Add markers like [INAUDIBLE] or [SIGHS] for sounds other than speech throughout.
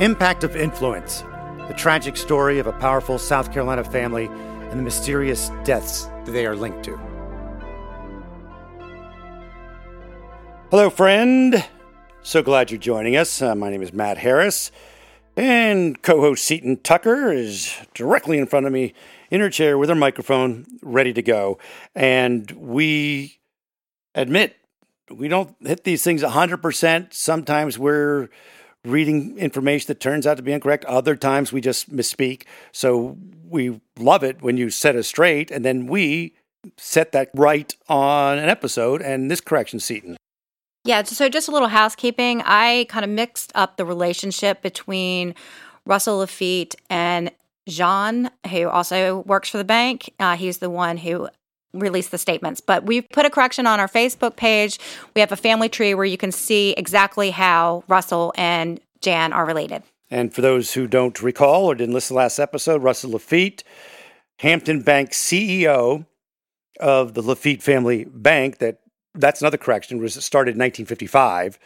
Impact of Influence the tragic story of a powerful South Carolina family and the mysterious deaths that they are linked to. Hello, friend. So glad you're joining us. Uh, my name is Matt Harris, and co host Seaton Tucker is directly in front of me in her chair with her microphone ready to go. And we admit we don't hit these things 100%. Sometimes we're reading information that turns out to be incorrect. Other times we just misspeak. So we love it when you set us straight, and then we set that right on an episode. And this correction, Seaton. Yeah, so just a little housekeeping. I kind of mixed up the relationship between Russell Laffitte and Jean, who also works for the bank. Uh, he's the one who released the statements. But we've put a correction on our Facebook page. We have a family tree where you can see exactly how Russell and Jan are related. And for those who don't recall or didn't listen to last episode, Russell Laffitte, Hampton Bank CEO of the Laffitte Family Bank, that that's another correction, was started in 1955.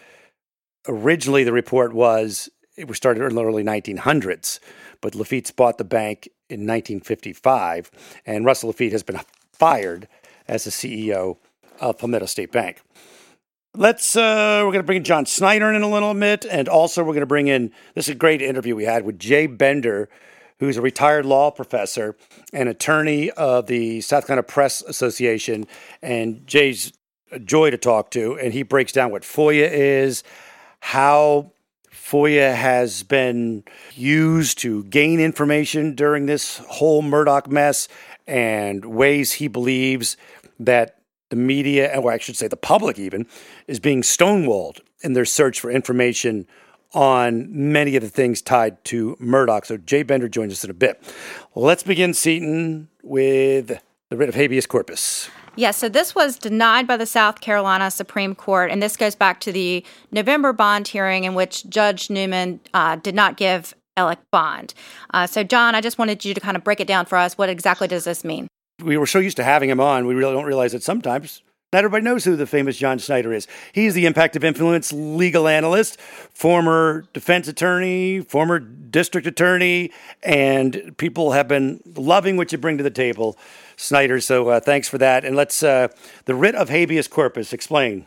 Originally, the report was it was started in the early 1900s, but Laffitte's bought the bank in 1955, and Russell Laffitte has been fired as the CEO of Palmetto State Bank. Let's, uh, we're going to bring in John Snyder in a little bit. And also, we're going to bring in this is a great interview we had with Jay Bender, who's a retired law professor and attorney of the South Carolina Press Association. And Jay's a joy to talk to. And he breaks down what FOIA is, how FOIA has been used to gain information during this whole Murdaugh mess, and ways he believes that the media, or I should say the public even, is being stonewalled in their search for information on many of the things tied to Murdaugh. So Jay Bender joins us in a bit. Let's begin, Seaton, with the writ of habeas corpus. Yes, so this was denied by the South Carolina Supreme Court, and this goes back to the November bond hearing in which Judge Newman uh, did not give Alec bond. Uh, so, John, I just wanted you to kind of break it down for us. What exactly does this mean? We were so used to having him on, we really don't realize that sometimes not everybody knows who the famous John Snyder is. He's the impact of influence legal analyst, former defense attorney, former district attorney, and people have been loving what you bring to the table, Snyder. So uh, thanks for that. And let's, uh, the writ of habeas corpus, explain.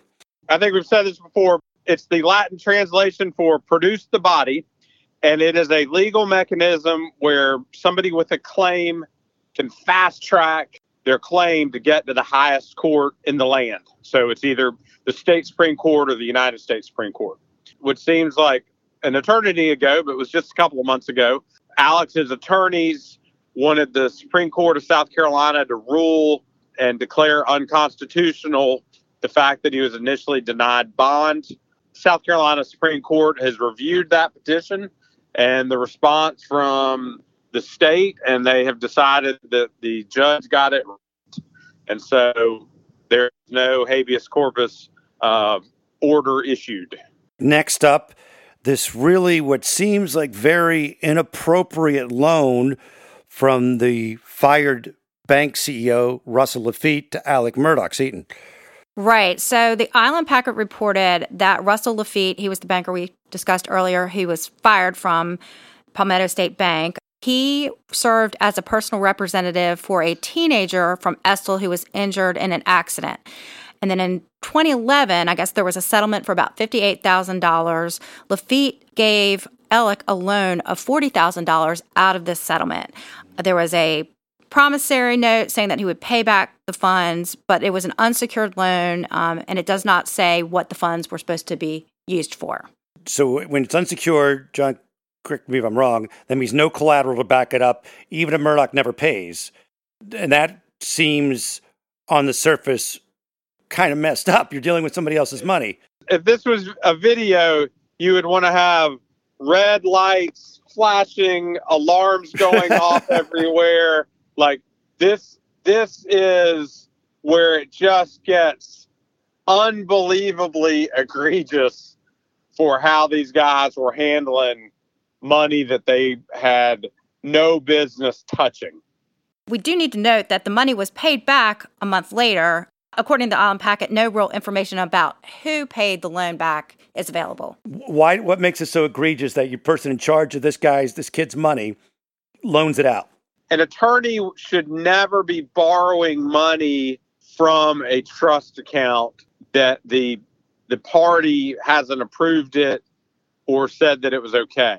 I think we've said this before. It's the Latin translation for produce the body, and it is a legal mechanism where somebody with a claim can fast track their claim to get to the highest court in the land. So it's either the state Supreme Court or the United States Supreme Court, which seems like an eternity ago, but it was just a couple of months ago. Alex's attorneys wanted the Supreme Court of South Carolina to rule and declare unconstitutional the fact that he was initially denied bond. South Carolina Supreme Court has reviewed that petition, and the response from the state, and they have decided that the judge got it right. And so there's no habeas corpus uh, order issued. Next up, this really what seems like very inappropriate loan from the fired bank CEO Russell Laffitte to Alec Murdaugh. Seaton. Right. So the Island Packet reported that Russell Laffitte, he was the banker we discussed earlier, he was fired from Palmetto State Bank. He served as a personal representative for a teenager from Estill who was injured in an accident. And then in 2011, I guess there was a settlement for about $58,000. Laffitte gave Alec a loan of $40,000 out of this settlement. There was a promissory note saying that he would pay back the funds, but it was an unsecured loan, um, and it does not say what the funds were supposed to be used for. So when it's unsecured, John, correct me if I'm wrong, that means no collateral to back it up, even if Murdaugh never pays. And that seems on the surface kind of messed up. You're dealing with somebody else's money. If this was a video, you would want to have red lights flashing, alarms going [LAUGHS] off everywhere. Like this, this is where it just gets unbelievably egregious for how these guys were handling money that they had no business touching. We do need to note that the money was paid back a month later. According to the Island Packet, no real information about who paid the loan back is available. Why? What makes it so egregious that your person in charge of this guy's, this kid's money, loans it out? An attorney should never be borrowing money from a trust account that the the party hasn't approved it or said that it was okay.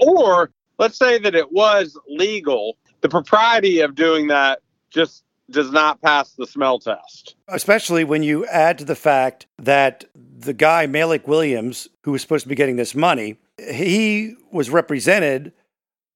Or let's say that it was legal. The propriety of doing that just does not pass the smell test. Especially when you add to the fact that the guy, Malik Williams, who was supposed to be getting this money, he was represented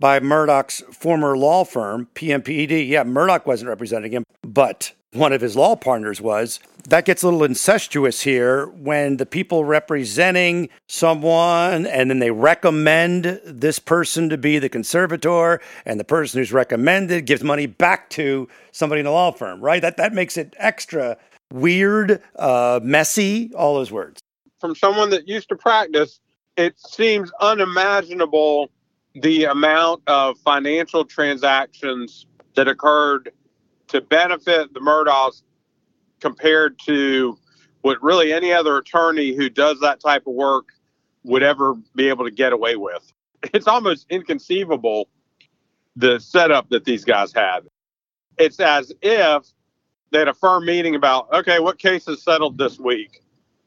by Murdaugh's former law firm, PMPED. Yeah, Murdaugh wasn't representing him, but one of his law partners was. That gets a little incestuous here when the people representing someone and then they recommend this person to be the conservator and the person who's recommended gives money back to somebody in the law firm, right? That that makes it extra weird, uh, messy, all those words. From someone that used to practice, it seems unimaginable the amount of financial transactions that occurred to benefit the Murdaughs compared to what really any other attorney who does that type of work would ever be able to get away with. It's almost inconceivable the setup that these guys had. It's as if they had a firm meeting about, okay, what cases settled this week?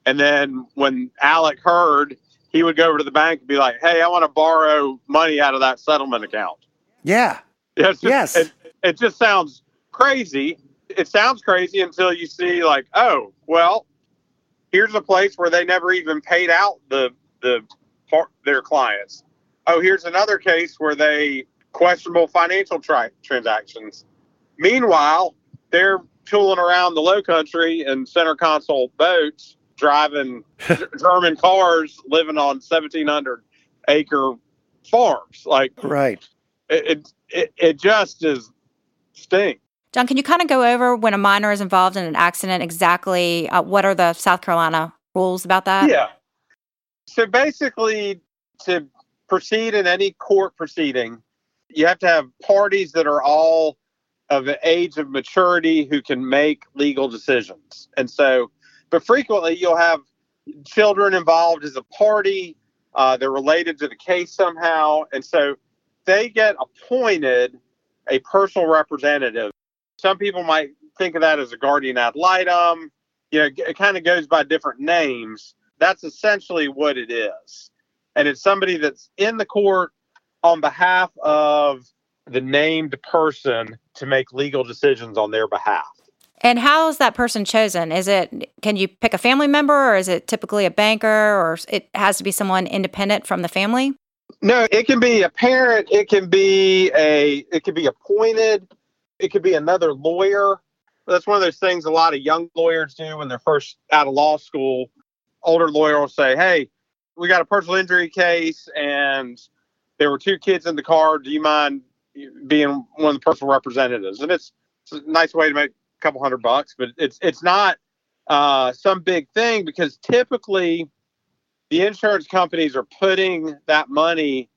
And then when Alec heard, he would go over to the bank and be like, hey, I want to borrow money out of that settlement account. Yeah. Just, yes. [LAUGHS] It, it just sounds crazy. It sounds crazy until you see like, oh, well, here's a place where they never even paid out the the their clients. Oh, here's another case where they questionable financial tri- transactions. Meanwhile, they're tooling around the low country in center console boats, driving [LAUGHS] German cars, living on 1,700 acre farms. Like, right. It, it, it just is stink. John, can you kind of go over when a minor is involved in an accident exactly uh, what are the South Carolina rules about that? Yeah. So basically, to proceed in any court proceeding, you have to have parties that are all of an age of maturity who can make legal decisions. And so, but frequently you'll have children involved as a party. Uh, they're related to the case somehow. And so they get appointed a personal representative some people might think of that as a guardian ad litem. You know, it kind of goes by different names. That's essentially what it is. And it's somebody that's in the court on behalf of the named person to make legal decisions on their behalf. And how is that person chosen? Is it can you pick a family member or is it typically a banker or it has to be someone independent from the family? No, it can be a parent, it can be a it can be appointed, it could be another lawyer. That's one of those things a lot of young lawyers do when they're first out of law school. Older lawyer will say, "Hey, we got a personal injury case, and there were two kids in the car. Do you mind being one of the personal representatives?" And it's, it's a nice way to make a couple hundred bucks, but it's it's not uh, some big thing because typically the insurance companies are putting that money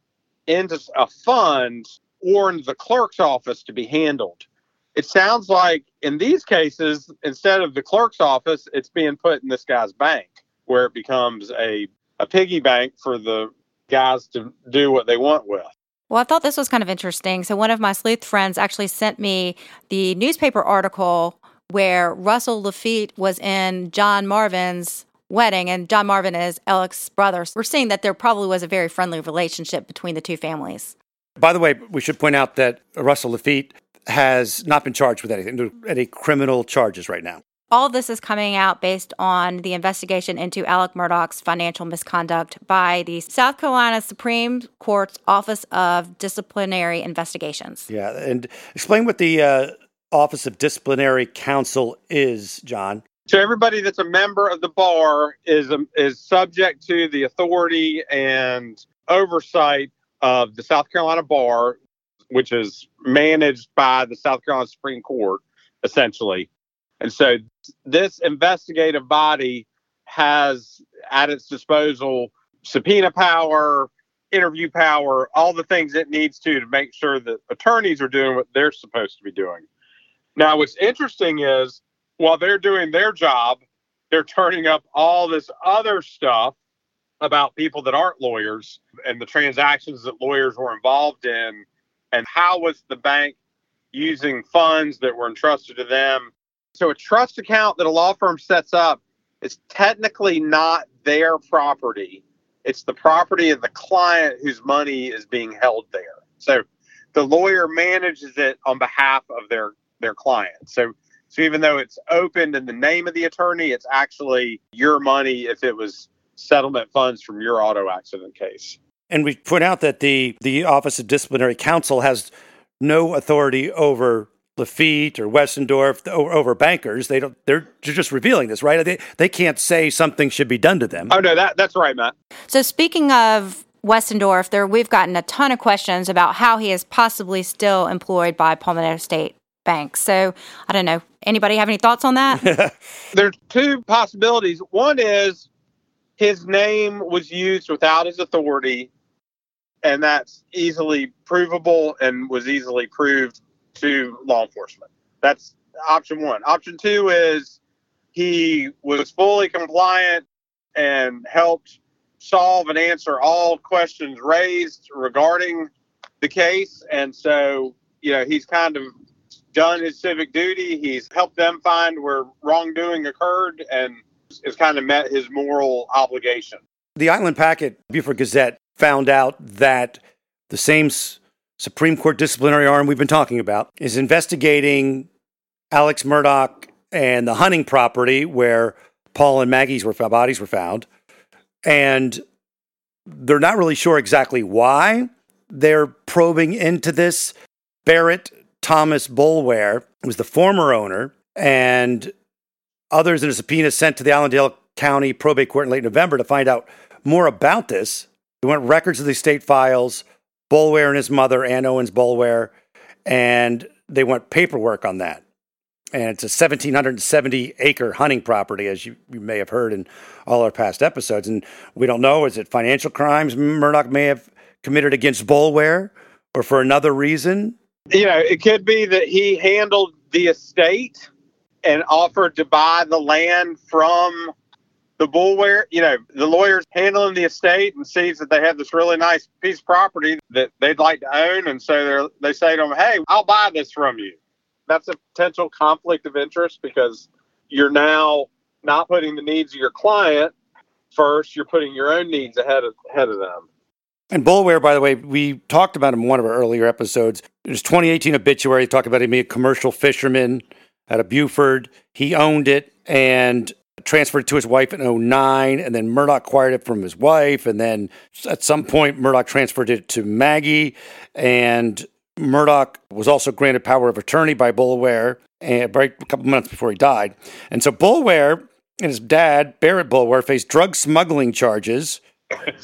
into a fund or into the clerk's office to be handled it sounds like in these cases, instead of the clerk's office, it's being put in this guy's bank where it becomes a, a piggy bank for the guys to do what they want with. Well, I thought this was kind of interesting. So, one of my sleuth friends actually sent me the newspaper article where Russell Laffitte was in John Marvin's wedding, and John Marvin is Alec's brother. We're seeing that there probably was a very friendly relationship between the two families. By the way, we should point out that Russell Laffitte has not been charged with anything, any criminal charges right now. All this is coming out based on the investigation into Alec Murdaugh's financial misconduct by the South Carolina Supreme Court's Office of Disciplinary Investigations. Yeah, and explain what the uh, Office of Disciplinary Counsel is, John. So everybody that's a member of the bar is um, is subject to the authority and oversight of the South Carolina Bar, which is managed by the South Carolina Supreme Court, essentially. And so this investigative body has at its disposal subpoena power, interview power, all the things it needs to to make sure that attorneys are doing what they're supposed to be doing. Now, what's interesting is while they're doing their job, they're turning up all this other stuff about people that aren't lawyers and the transactions that lawyers were involved in and how was the bank using funds that were entrusted to them. So a trust account that a law firm sets up is technically not their property. It's the property of the client whose money is being held there. So the lawyer manages it on behalf of their their client. So so even though it's opened in the name of the attorney, it's actually your money if it was settlement funds from your auto accident case. And we point out that the the Office of Disciplinary Counsel has no authority over Laffitte or Westendorf over bankers. They don't. They're just revealing this, right? They they can't say something should be done to them. Oh no, that that's right, Matt. So speaking of Westendorf, there we've gotten a ton of questions about how he is possibly still employed by Palmetto State Bank. So I don't know. Anybody have any thoughts on that? [LAUGHS] There's two possibilities. One is his name was used without his authority, and that's easily provable and was easily proved to law enforcement. That's option one. Option two is he was fully compliant and helped solve and answer all questions raised regarding the case. And so, you know, he's kind of done his civic duty. He's helped them find where wrongdoing occurred and has kind of met his moral obligation. The Island Packet Beaufort Gazette found out that the same Supreme Court disciplinary arm we've been talking about is investigating Alex Murdaugh and the hunting property where Paul and Maggie's were, bodies were found. And they're not really sure exactly why they're probing into this. Barrett Thomas Boulware was the former owner, and others in a subpoena sent to the Allendale County Probate Court in late November to find out more about this. They went records of the state files, Boulware and his mother, Ann Owens Boulware, and they went paperwork on that. And it's a 1,770 acre hunting property, as you, you may have heard in all our past episodes. And we don't know is it financial crimes Murdaugh may have committed against Boulware or for another reason? You know, it could be that he handled the estate and offered to buy the land from the Boulware, you know, the lawyer's handling the estate and sees that they have this really nice piece of property that they'd like to own. And so they're, they say to them, Hey, I'll buy this from you. That's a potential conflict of interest because you're now not putting the needs of your client first, you're putting your own needs ahead of, ahead of them. And Boulware, by the way, we talked about him in one of our earlier episodes. There's 2018 obituary. Talked about him being a commercial fisherman out of Beaufort. He owned it, and transferred to his wife in 09, and then Murdaugh acquired it from his wife. And then at some point, Murdaugh transferred it to Maggie. And Murdaugh was also granted power of attorney by Boulware eh, and right a couple months before he died. And so Boulware and his dad, Barrett Boulware, faced drug smuggling charges.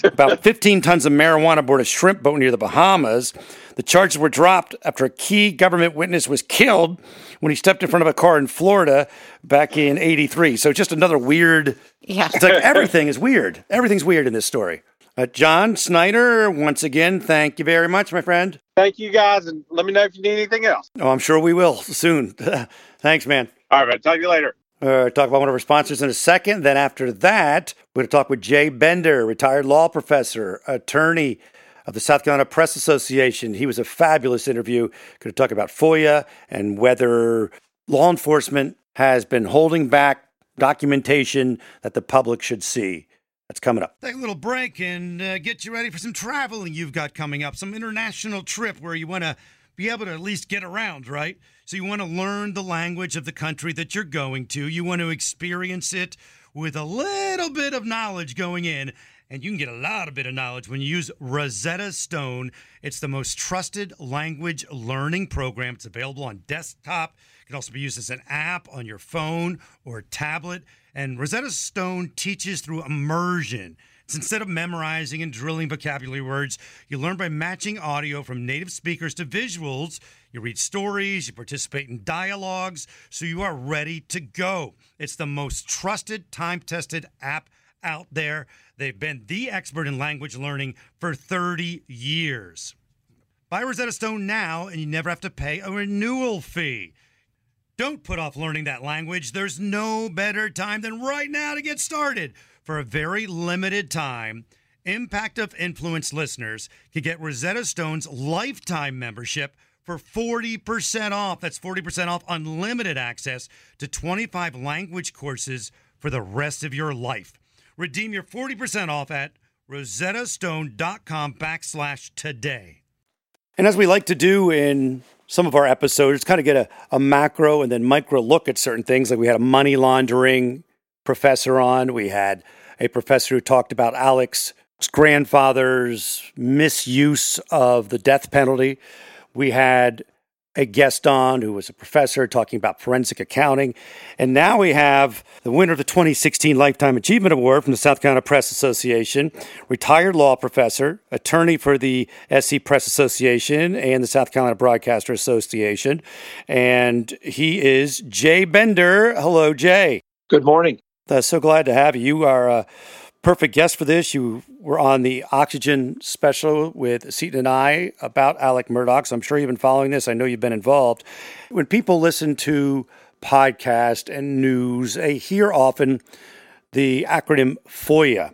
About 15 tons of marijuana aboard a shrimp boat near the Bahamas. The charges were dropped after a key government witness was killed when he stepped in front of a car in Florida back in 83. So just another weird. Yeah. It's like everything is weird. Everything's weird in this story. Uh, John Snyder, once again, thank you very much, my friend. Thank you guys, and let me know if you need anything else. Oh, I'm sure we will soon. [LAUGHS] Thanks, man. All right, talk to you later. Uh, talk about one of our sponsors in a second. Then after that, we're going to talk with Jay Bender, retired law professor, attorney of the South Carolina Press Association. He was a fabulous interview. Going to talk about FOIA and whether law enforcement has been holding back documentation that the public should see. That's coming up. Take a little break and uh, get you ready for some traveling you've got coming up, some international trip where you want to be able to at least get around, right? So you want to learn the language of the country that you're going to. You want to experience it with a little bit of knowledge going in. And you can get a lot of bit of knowledge when you use Rosetta Stone. It's the most trusted language learning program. It's available on desktop. It can also be used as an app on your phone or tablet. And Rosetta Stone teaches through immersion. Instead of memorizing and drilling vocabulary words, you learn by matching audio from native speakers to visuals. You read stories, you participate in dialogues, so you are ready to go. It's the most trusted, time tested app out there. They've been the expert in language learning for 30 years. Buy Rosetta Stone now, and you never have to pay a renewal fee. Don't put off learning that language. There's no better time than right now to get started for a very limited time, Impact of Influence listeners can get Rosetta Stone's lifetime membership for 40% off. That's 40% off unlimited access to 25 language courses for the rest of your life. Redeem your 40% off at rosettastone.com backslash today. And as we like to do in some of our episodes, kind of get a, a macro and then micro look at certain things. Like we had a money laundering professor on. We had a professor who talked about Alex's grandfather's misuse of the death penalty. We had a guest on who was a professor talking about forensic accounting. And now we have the winner of the 2016 Lifetime Achievement Award from the South Carolina Press Association, retired law professor, attorney for the SC Press Association and the South Carolina Broadcaster Association. And he is Jay Bender. Hello, Jay. Good morning. Uh, so glad to have you. You are a perfect guest for this. You were on the Oxygen special with Seaton and I about Alec Murdaugh. So I'm sure you've been following this. I know you've been involved. When people listen to podcast and news, they hear often the acronym FOIA.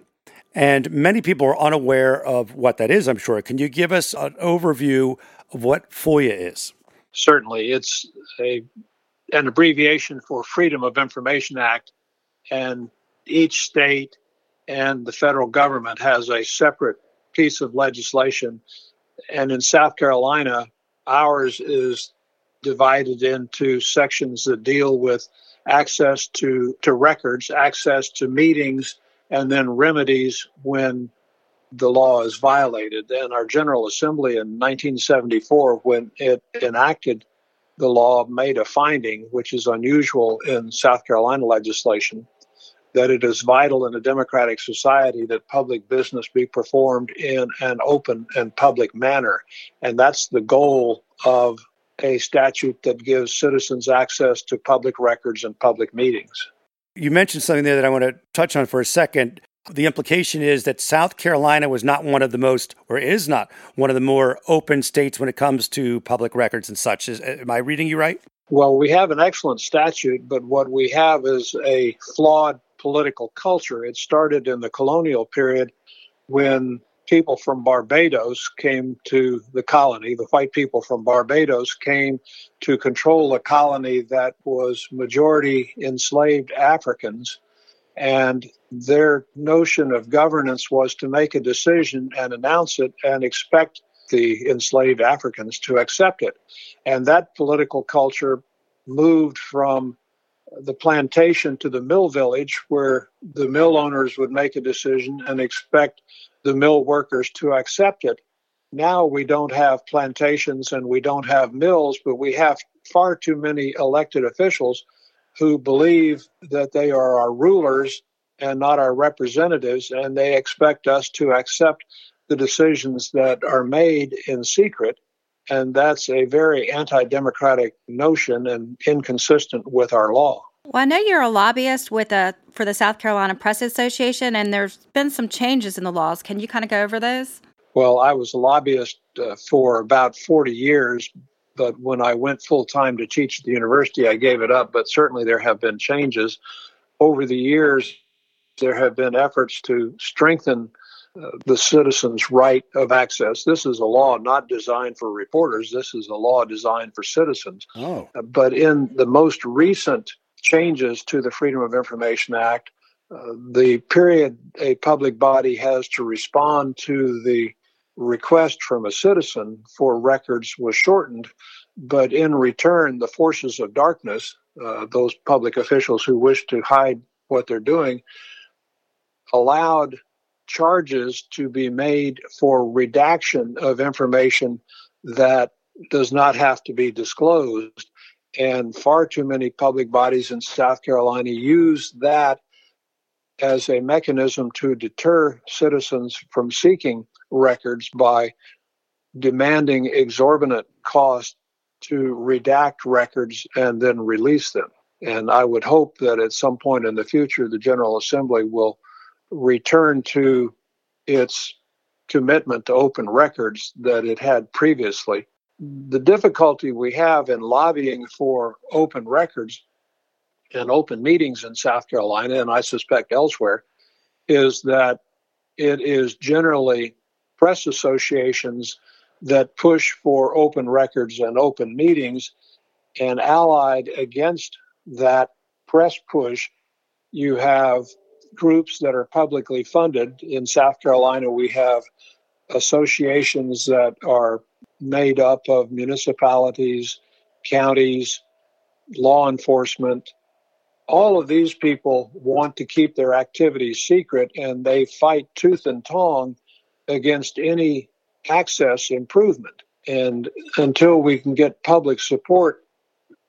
And many people are unaware of what that is, I'm sure. Can you give us an overview of what FOIA is? Certainly. It's a, an abbreviation for Freedom of Information Act and each state and the federal government has a separate piece of legislation. And in South Carolina, ours is divided into sections that deal with access to, to records, access to meetings, and then remedies when the law is violated. And our General Assembly in 1974, when it enacted the law, made a finding, which is unusual in South Carolina legislation, that it is vital in a democratic society that public business be performed in an open and public manner. And that's the goal of a statute that gives citizens access to public records and public meetings. You mentioned something there that I want to touch on for a second. The implication is that South Carolina was not one of the most, or is not one of the more open states when it comes to public records and such. Is, am I reading you right? Well, we have an excellent statute, but what we have is a flawed political culture. It started in the colonial period when people from Barbados came to the colony. The white people from Barbados came to control a colony that was majority enslaved Africans. And their notion of governance was to make a decision and announce it and expect the enslaved Africans to accept it. And that political culture moved from the plantation to the mill village, where the mill owners would make a decision and expect the mill workers to accept it. Now we don't have plantations and we don't have mills, but we have far too many elected officials who believe that they are our rulers and not our representatives, and they expect us to accept the decisions that are made in secret and that's a very anti democratic notion and inconsistent with our law. Well, I know you're a lobbyist with a, for the South Carolina Press Association, and there's been some changes in the laws. Can you kind of go over those? Well, I was a lobbyist uh, for about 40 years, but when I went full time to teach at the university, I gave it up. But certainly there have been changes. Over the years, there have been efforts to strengthen the citizen's right of access. This is a law not designed for reporters. This is a law designed for citizens. Oh. But in the most recent changes to the Freedom of Information Act, uh, the period a public body has to respond to the request from a citizen for records was shortened. But in return, the forces of darkness, uh, those public officials who wish to hide what they're doing, allowed charges to be made for redaction of information that does not have to be disclosed. And far too many public bodies in South Carolina use that as a mechanism to deter citizens from seeking records by demanding exorbitant costs to redact records and then release them. And I would hope that at some point in the future, the General Assembly will return to its commitment to open records that it had previously. The difficulty we have in lobbying for open records and open meetings in South Carolina, and I suspect elsewhere, is that it is generally press associations that push for open records and open meetings, and allied against that press push, you have groups that are publicly funded. In South Carolina, we have associations that are made up of municipalities, counties, law enforcement. All of these people want to keep their activities secret and they fight tooth and tong against any access improvement. And until we can get public support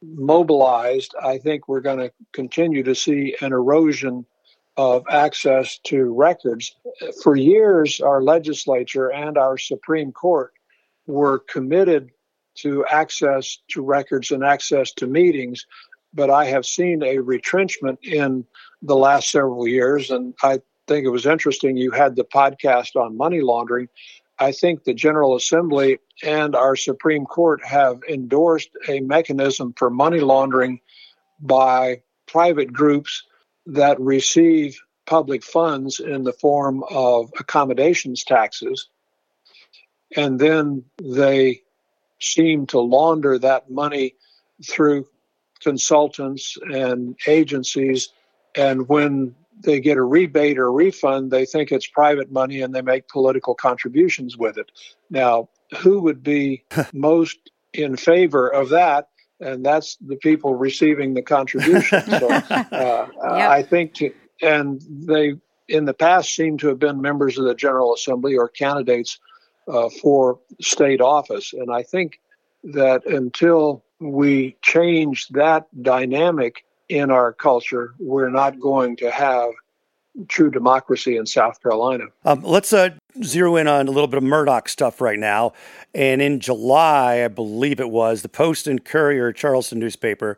mobilized, I think we're going to continue to see an erosion of access to records. For years, our legislature and our Supreme Court were committed to access to records and access to meetings, but I have seen a retrenchment in the last several years. And I think it was interesting you had the podcast on money laundering. I think the General Assembly and our Supreme Court have endorsed a mechanism for money laundering by private groups that receive public funds in the form of accommodations taxes. And then they seem to launder that money through consultants and agencies. And when they get a rebate or refund, they think it's private money and they make political contributions with it. Now, who would be [LAUGHS] most in favor of that? And that's the people receiving the contribution. So [LAUGHS] uh, yep. I think, to, and they in the past seem to have been members of the General Assembly or candidates uh, for state office. And I think that until we change that dynamic in our culture, we're not going to have true democracy in South Carolina. Um, let's uh, zero in on a little bit of Murdaugh stuff right now. And in July, I believe it was, the Post and Courier Charleston newspaper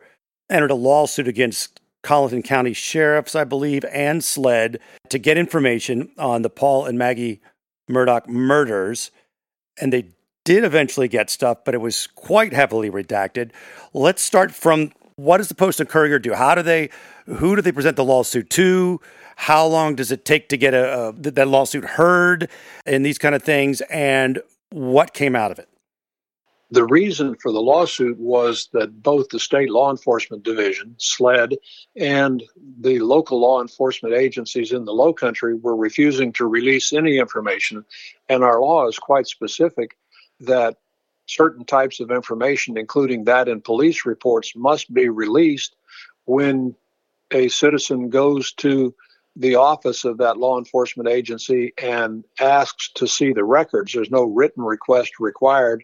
entered a lawsuit against Colleton County sheriffs, I believe, and SLED to get information on the Paul and Maggie Murdaugh murders. And they did eventually get stuff, but it was quite heavily redacted. Let's start from what does the Post and Courier do? How do they, who do they present the lawsuit to? How long does it take to get a, a that lawsuit heard and these kind of things? And what came out of it? The reason for the lawsuit was that both the state law enforcement division, SLED, and the local law enforcement agencies in the Low Country were refusing to release any information. And our law is quite specific that certain types of information, including that in police reports, must be released when a citizen goes to the office of that law enforcement agency and asks to see the records. There's no written request required,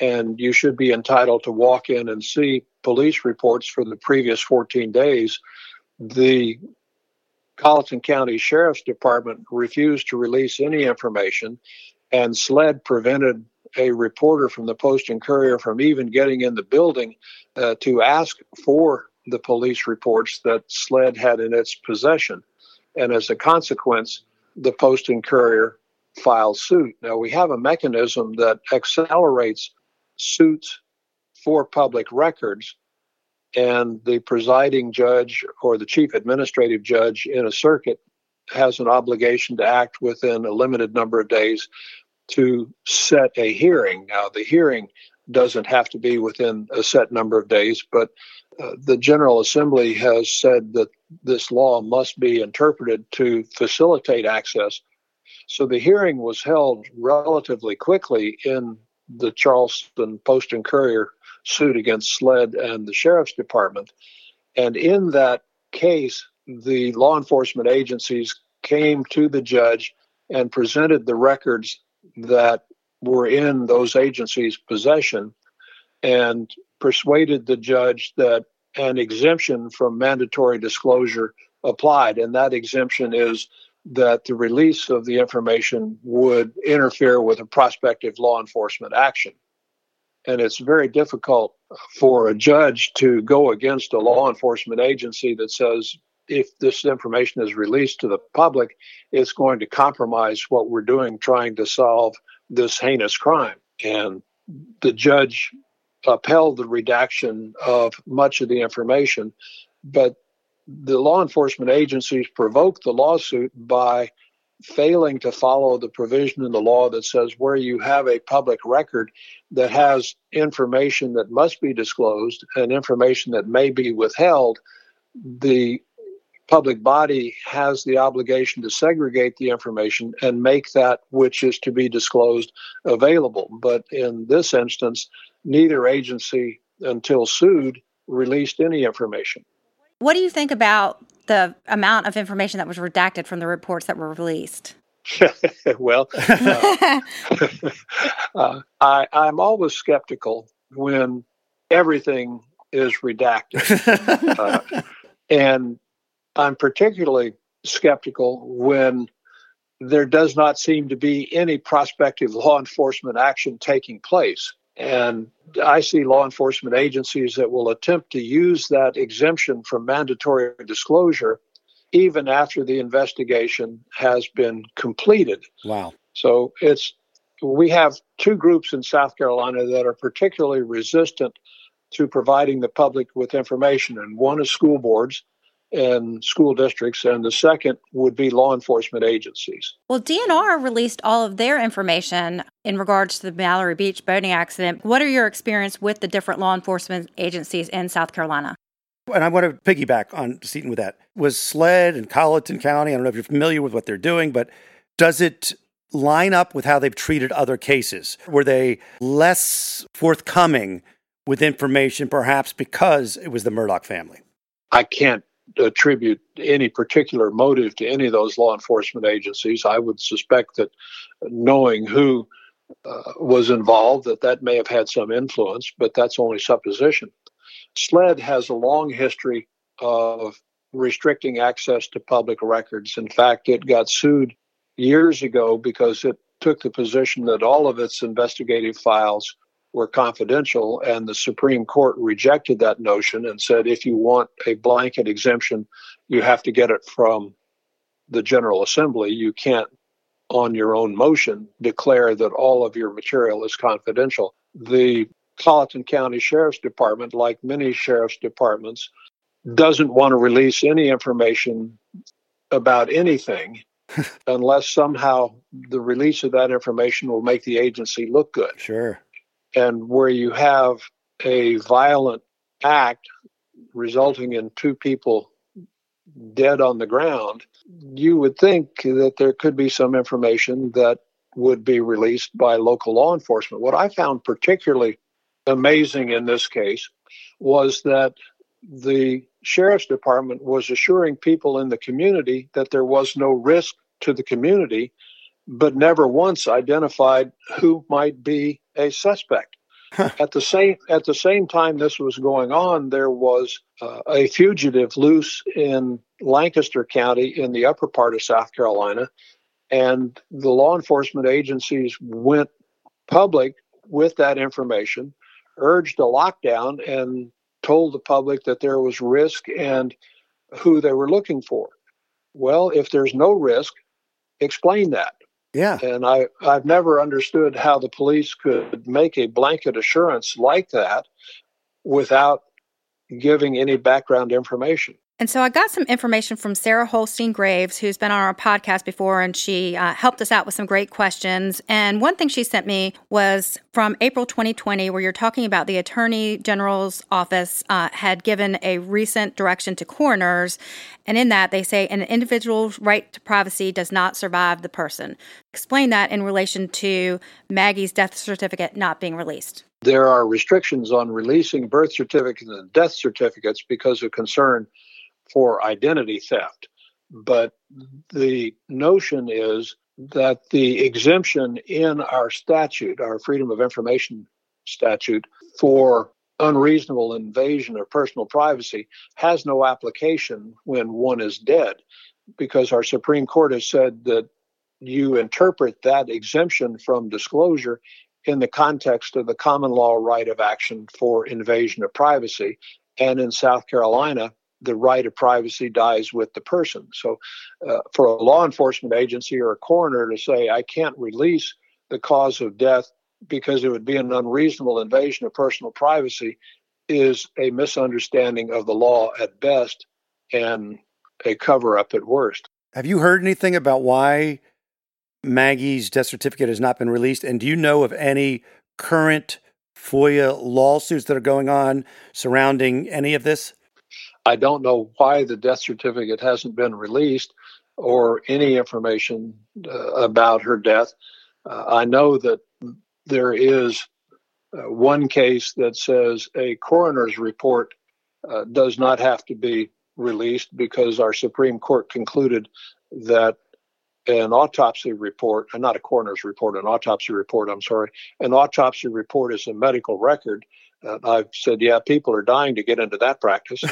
and you should be entitled to walk in and see police reports for the previous 14 days. The Colleton County Sheriff's Department refused to release any information, and SLED prevented a reporter from the Post and Courier from even getting in the building uh, to ask for the police reports that SLED had in its possession. And as a consequence, the Post and Courier filed suit. Now, we have a mechanism that accelerates suits for public records, and the presiding judge or the chief administrative judge in a circuit has an obligation to act within a limited number of days to set a hearing. Now, the hearing doesn't have to be within a set number of days, but uh, the General Assembly has said that this law must be interpreted to facilitate access. So the hearing was held relatively quickly in the Charleston Post and Courier suit against SLED and the Sheriff's Department. And in that case, the law enforcement agencies came to the judge and presented the records that were in those agencies' possession and persuaded the judge that an exemption from mandatory disclosure applied. And that exemption is that the release of the information would interfere with a prospective law enforcement action. And it's very difficult for a judge to go against a law enforcement agency that says if this information is released to the public, it's going to compromise what we're doing trying to solve this heinous crime. And the judge upheld the redaction of much of the information, but the law enforcement agencies provoked the lawsuit by failing to follow the provision in the law that says where you have a public record that has information that must be disclosed and information that may be withheld, the public body has the obligation to segregate the information and make that which is to be disclosed available. But in this instance, neither agency, until sued, released any information. What do you think about the amount of information that was redacted from the reports that were released? [LAUGHS] well, uh, [LAUGHS] uh, I, I'm always skeptical when everything is redacted. [LAUGHS] uh, and I'm particularly skeptical when there does not seem to be any prospective law enforcement action taking place. And I see law enforcement agencies that will attempt to use that exemption from mandatory disclosure even after the investigation has been completed. Wow. So it's we have two groups in South Carolina that are particularly resistant to providing the public with information, and one is school boards, and school districts, and the second would be law enforcement agencies. Well, DNR released all of their information in regards to the Mallory Beach boating accident. What are your experience with the different law enforcement agencies in South Carolina? And I want to piggyback on Seaton with that. Was SLED and Colleton County, I don't know if you're familiar with what they're doing, but does it line up with how they've treated other cases? Were they less forthcoming with information, perhaps because it was the Murdaugh family? I can't attribute any particular motive to any of those law enforcement agencies. I would suspect that knowing who uh, was involved, that that may have had some influence, but that's only supposition. SLED has a long history of restricting access to public records. In fact, it got sued years ago because it took the position that all of its investigative files were confidential, and the Supreme Court rejected that notion and said if you want a blanket exemption, you have to get it from the General Assembly. You can't, on your own motion, declare that all of your material is confidential. The Colleton County Sheriff's Department, like many sheriff's departments, doesn't want to release any information about anything [LAUGHS] unless somehow the release of that information will make the agency look good. Sure and where you have a violent act resulting in two people dead on the ground, you would think that there could be some information that would be released by local law enforcement. What I found particularly amazing in this case was that the sheriff's department was assuring people in the community that there was no risk to the community, but never once identified who might be a suspect. at the same at the same time this was going on, there was uh, a fugitive loose in Lancaster County in the upper part of South Carolina, and the law enforcement agencies went public with that information, urged a lockdown, and told the public that there was risk and who they were looking for. Well, if there's no risk, explain that. Yeah. And I, I've never understood how the police could make a blanket assurance like that without giving any background information. And so I got some information from Sarah Holstein Graves, who's been on our podcast before, and she uh, helped us out with some great questions. And one thing she sent me was from April 2020, where you're talking about the Attorney General's office uh, had given a recent direction to coroners. And in that, they say an individual's right to privacy does not survive the person. Explain that in relation to Maggie's death certificate not being released there are restrictions on releasing birth certificates and death certificates because of concern for identity theft. But the notion is that the exemption in our statute, our Freedom of Information statute, for unreasonable invasion of personal privacy has no application when one is dead because our Supreme Court has said that you interpret that exemption from disclosure in the context of the common law right of action for invasion of privacy. And in South Carolina, the right of privacy dies with the person. So, uh, for a law enforcement agency or a coroner to say, I can't release the cause of death because it would be an unreasonable invasion of personal privacy is a misunderstanding of the law at best and a cover up at worst. Have you heard anything about why Maggie's death certificate has not been released? And do you know of any current FOIA lawsuits that are going on surrounding any of this? I don't know why the death certificate hasn't been released or any information uh, about her death. Uh, I know that there is uh, one case that says a coroner's report uh, does not have to be released because our Supreme Court concluded that an autopsy report, uh, not a coroner's report, an autopsy report, I'm sorry, an autopsy report is a medical record. Uh, I've said, yeah, people are dying to get into that practice.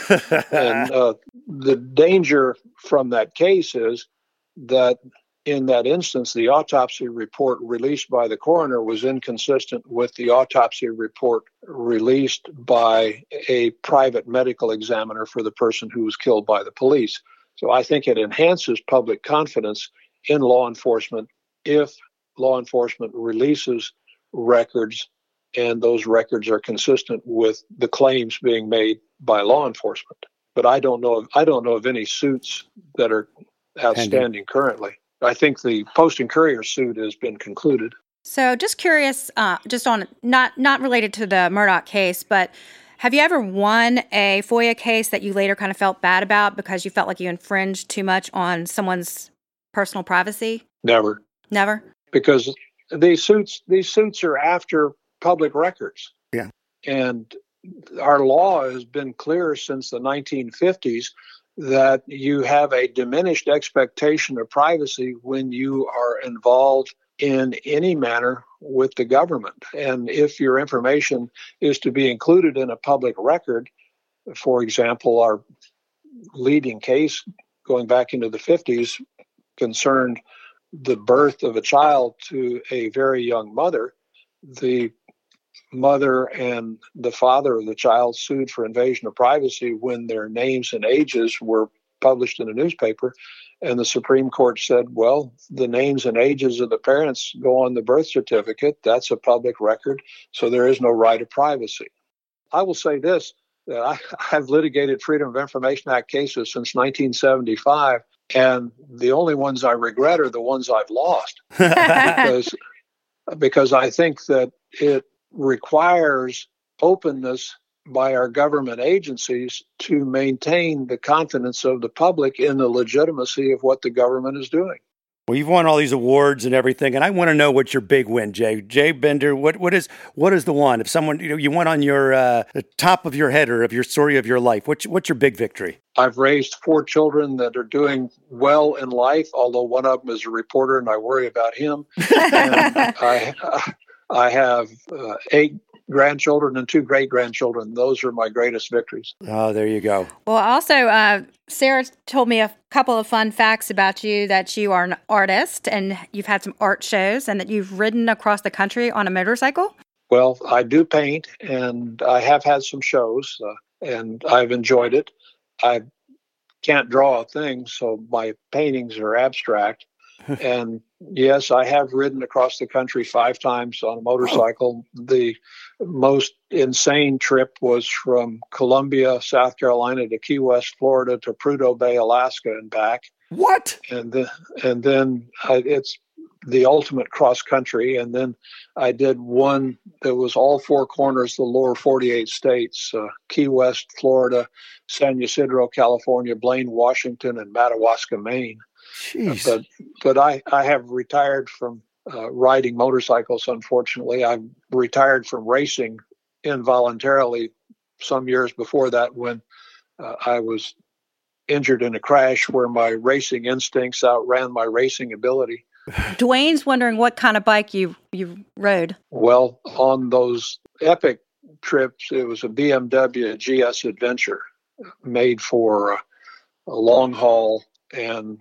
and [LAUGHS] uh, the danger from that case is that in that instance, the autopsy report released by the coroner was inconsistent with the autopsy report released by a private medical examiner for the person who was killed by the police. So I think it enhances public confidence in law enforcement if law enforcement releases records and those records are consistent with the claims being made by law enforcement. But I don't know. Of, I don't know of any suits that are outstanding currently. I think the Post and Courier suit has been concluded. So, just curious, uh, just on not not related to the Murdaugh case, but have you ever won a FOIA case that you later kind of felt bad about because you felt like you infringed too much on someone's personal privacy? Never. Never. Because these suits these suits are after public records. Yeah. And our law has been clear since the 1950s that you have a diminished expectation of privacy when you are involved in any manner with the government. And if your information is to be included in a public record, for example, our leading case going back into the 50s concerned the birth of a child to a very young mother. The mother and the father of the child sued for invasion of privacy when their names and ages were published in a newspaper. And the Supreme Court said, well, the names and ages of the parents go on the birth certificate. That's a public record. So there is no right of privacy. I will say this that I, [LAUGHS] have litigated Freedom of Information Act cases since 1975. And the only ones I regret are the ones I've lost [LAUGHS] because, because I think that it requires openness by our government agencies to maintain the confidence of the public in the legitimacy of what the government is doing. Well, you've won all these awards and everything, and I want to know what your big win, Jay. Jay Bender, what what is what is the one? If someone you know you went on your uh, the top of your head or of your story of your life, what's what's your big victory? I've raised four children that are doing well in life, although one of them is a reporter, and I worry about him. [LAUGHS] I, I have uh, eight grandchildren and two great grandchildren. Those are my greatest victories. Oh, there you go. Well, also, uh, Sarah told me a couple of fun facts about you that you are an artist and you've had some art shows and that you've ridden across the country on a motorcycle. Well, I do paint and I have had some shows uh, and I've enjoyed it. I can't draw a thing, so my paintings are abstract. And yes, I have ridden across the country five times on a motorcycle. The most insane trip was from Columbia, South Carolina to Key West, Florida to Prudhoe Bay, Alaska, and back. What? And then, and then I, it's the ultimate cross country. And then I did one that was all four corners, the lower 48 states uh, Key West, Florida, San Ysidro, California, Blaine, Washington, and Madawaska, Maine. Jeez. But but I I have retired from uh, riding motorcycles. Unfortunately, I retired from racing involuntarily some years before that when uh, I was injured in a crash where my racing instincts outran my racing ability. [SIGHS] Dwayne's wondering what kind of bike you you rode. Well, on those epic trips. It was a BMW GS Adventure made for a long haul and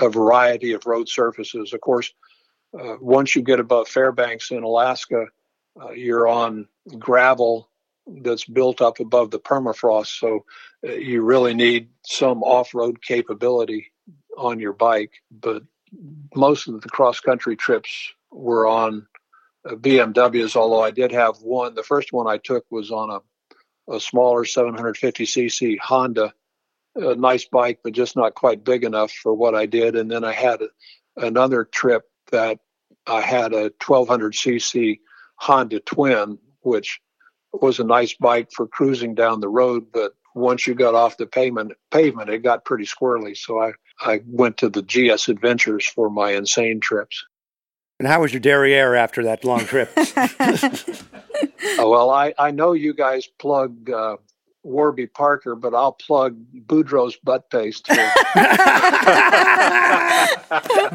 a variety of road surfaces. Of course, uh, once you get above Fairbanks in Alaska, uh, you're on gravel that's built up above the permafrost. So uh, you really need some off road capability on your bike. But most of the cross country trips were on uh, BMWs, although I did have one. The first one I took was on a, a smaller 750cc Honda. A nice bike, but just not quite big enough for what I did. And then I had a, another trip that I had a 1200cc Honda Twin, which was a nice bike for cruising down the road, but once you got off the pavement, pavement, it got pretty squirrely. So I, I went to the GS Adventures for my insane trips. And how was your derriere after that long trip? [LAUGHS] [LAUGHS] oh, well, I, I know you guys plug uh, Warby Parker, but I'll plug Boudreaux's butt paste. [LAUGHS] [LAUGHS]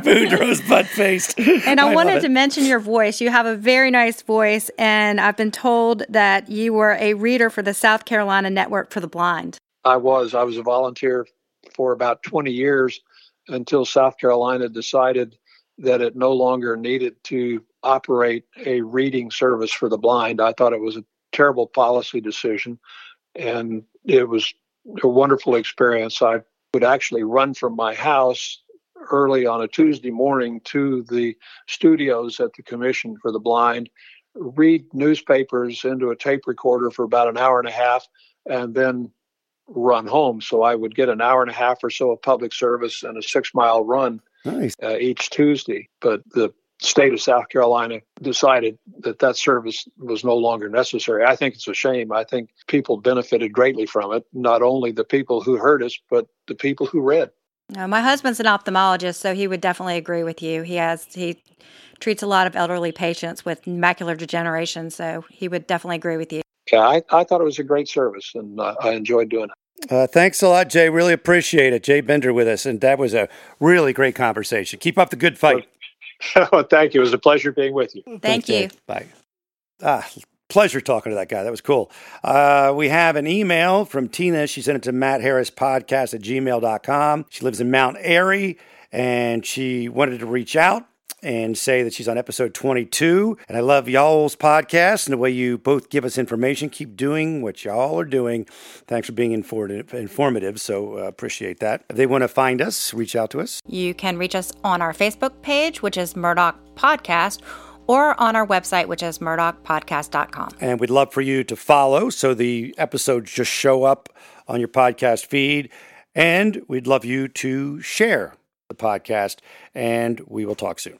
Boudreaux's butt paste. And I, I wanted to mention your voice. You have a very nice voice, and I've been told that you were a reader for the South Carolina Network for the Blind. I was. I was a volunteer for about 20 years until South Carolina decided that it no longer needed to operate a reading service for the blind. I thought it was a terrible policy decision and it was a wonderful experience. I would actually run from my house early on a Tuesday morning to the studios at the Commission for the Blind, read newspapers into a tape recorder for about an hour and a half, and then run home. So I would get an hour and a half or so of public service and a six mile run nice. uh, each Tuesday. But the state of South Carolina decided that that service was no longer necessary. I think it's a shame. I think people benefited greatly from it, not only the people who heard us, but the people who read. Uh, my husband's an ophthalmologist, so he would definitely agree with you. He has he treats a lot of elderly patients with macular degeneration, so he would definitely agree with you. Yeah, I, I thought it was a great service, and uh, I enjoyed doing it. Uh, thanks a lot, Jay. Really appreciate it. Jay Bender with us, and that was a really great conversation. Keep up the good fight. [LAUGHS] well, thank you. It was a pleasure being with you. Thank Thanks, you. Jay. Bye. Ah, pleasure talking to that guy. That was cool. Uh, we have an email from Tina. She sent it to Matt Harris podcast at gmail.com. She lives in Mount Airy and she wanted to reach out and say that she's on episode 22. And I love y'all's podcast and the way you both give us information. Keep doing what y'all are doing. Thanks for being informative. So uh, appreciate that. If they want to find us, reach out to us. You can reach us on our Facebook page, which is Murdaugh Podcast or on our website, which is murdaughpodcast.com. And we'd love for you to follow so the episodes just show up on your podcast feed. And we'd love you to share the podcast, and we will talk soon.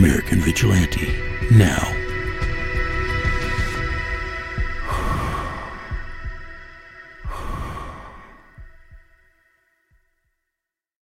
American Vigilante now.